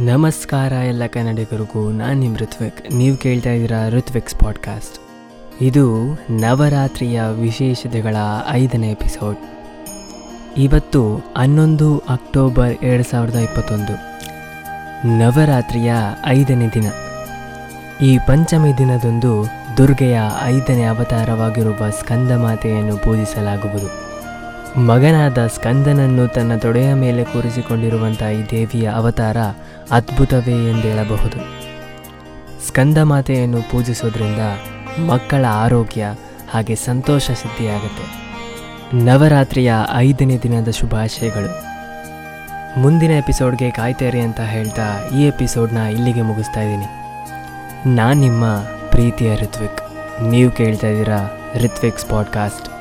ನಮಸ್ಕಾರ ಎಲ್ಲ ಕನ್ನಡಿಗರಿಗೂ, ನಾನು ನಿಮ್ಮ ಋತ್ವಿಕ್. ನೀವು ಕೇಳ್ತಾ ಇದ್ದೀರಾ ಋತ್ವಿಕ್ಸ್ ಪಾಡ್ಕಾಸ್ಟ್. ಇದು ನವರಾತ್ರಿಯ ವಿಶೇಷತೆಗಳ ಐದನೇ ಎಪಿಸೋಡ್. ಇವತ್ತು ಹನ್ನೊಂದು ಅಕ್ಟೋಬರ್ ಎರಡು ಸಾವಿರದ ಇಪ್ಪತ್ತೊಂದು. ನವರಾತ್ರಿಯ ಐದನೇ ದಿನ. ಈ ಪಂಚಮಿ ದಿನದಂದು ದುರ್ಗೆಯ ಐದನೇ ಅವತಾರವಾಗಿರುವ ಸ್ಕಂದಮಾತೆಯನ್ನು ಪೂಜಿಸಲಾಗುವುದು. ಮಗನಾದ ಸ್ಕಂದನನ್ನು ತನ್ನ ತೊಡೆಯ ಮೇಲೆ ಕೂರಿಸಿಕೊಂಡಿರುವಂಥ ಈ ದೇವಿಯ ಅವತಾರ ಅದ್ಭುತವೇ ಎಂದೇಳಬಹುದು. ಸ್ಕಂದ ಮಾತೆಯನ್ನು ಪೂಜಿಸೋದ್ರಿಂದ ಮಕ್ಕಳ ಆರೋಗ್ಯ ಹಾಗೆ ಸಂತೋಷ ಸಿದ್ಧಿಯಾಗುತ್ತೆ. ನವರಾತ್ರಿಯ ಐದನೇ ದಿನದ ಶುಭಾಶಯಗಳು. ಮುಂದಿನ ಎಪಿಸೋಡ್ಗೆ ಕಾಯ್ತೇರಿ ಅಂತ ಹೇಳ್ತಾ ಈ ಎಪಿಸೋಡ್ನ ಇಲ್ಲಿಗೆ ಮುಗಿಸ್ತಾ ಇದ್ದೀನಿ. ನಾನು ನಿಮ್ಮ ಪ್ರೀತಿಯ ಋತ್ವಿಕ್. ನೀವು ಕೇಳ್ತಾ ಇದ್ದೀರಾ ಋತ್ವಿಕ್ಸ್ ಪಾಡ್ಕಾಸ್ಟ್.